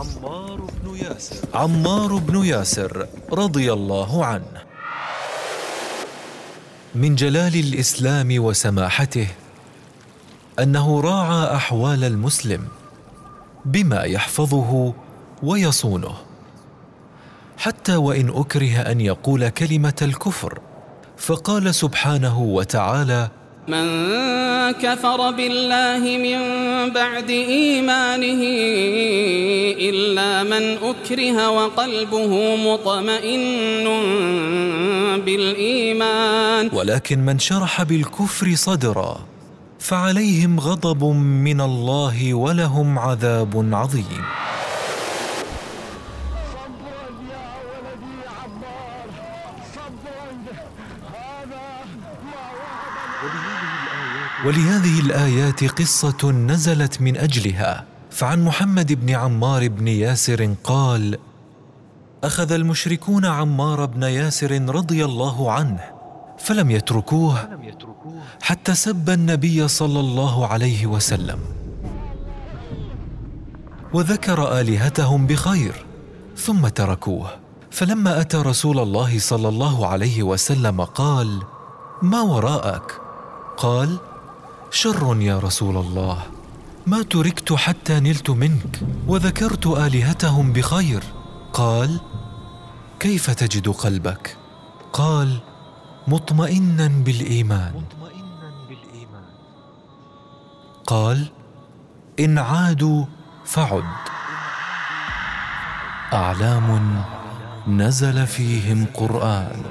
عمار بن ياسر. عمار بن ياسر رضي الله عنه. من جلال الإسلام وسماحته أنه راعى أحوال المسلم بما يحفظه ويصونه. حتى وإن أكره أن يقول كلمة الكفر فقال سبحانه وتعالى من كفر بالله من بعد إيمانه إلا من أكره وقلبه مطمئن بالإيمان. ولكن من شرح بالكفر صدرا فعليهم غضب من الله ولهم عذاب عظيم. ولهذه الآيات قصة نزلت من أجلها. فعن محمد بن عمار بن ياسر قال أخذ المشركون عمار بن ياسر رضي الله عنه فلم يتركوه حتى سب النبي صلى الله عليه وسلم. وذكر آلهتهم بخير ثم تركوه. فلما أتى رسول الله صلى الله عليه وسلم قال ما وراءك؟ قال شر يا رسول الله. ما تركت حتى نلت منك وذكرت آلهتهم بخير. قال كيف تجد قلبك؟ قال مطمئنا بالإيمان. قال إن عادوا فعد. أعلام نزل فيهم قرآن.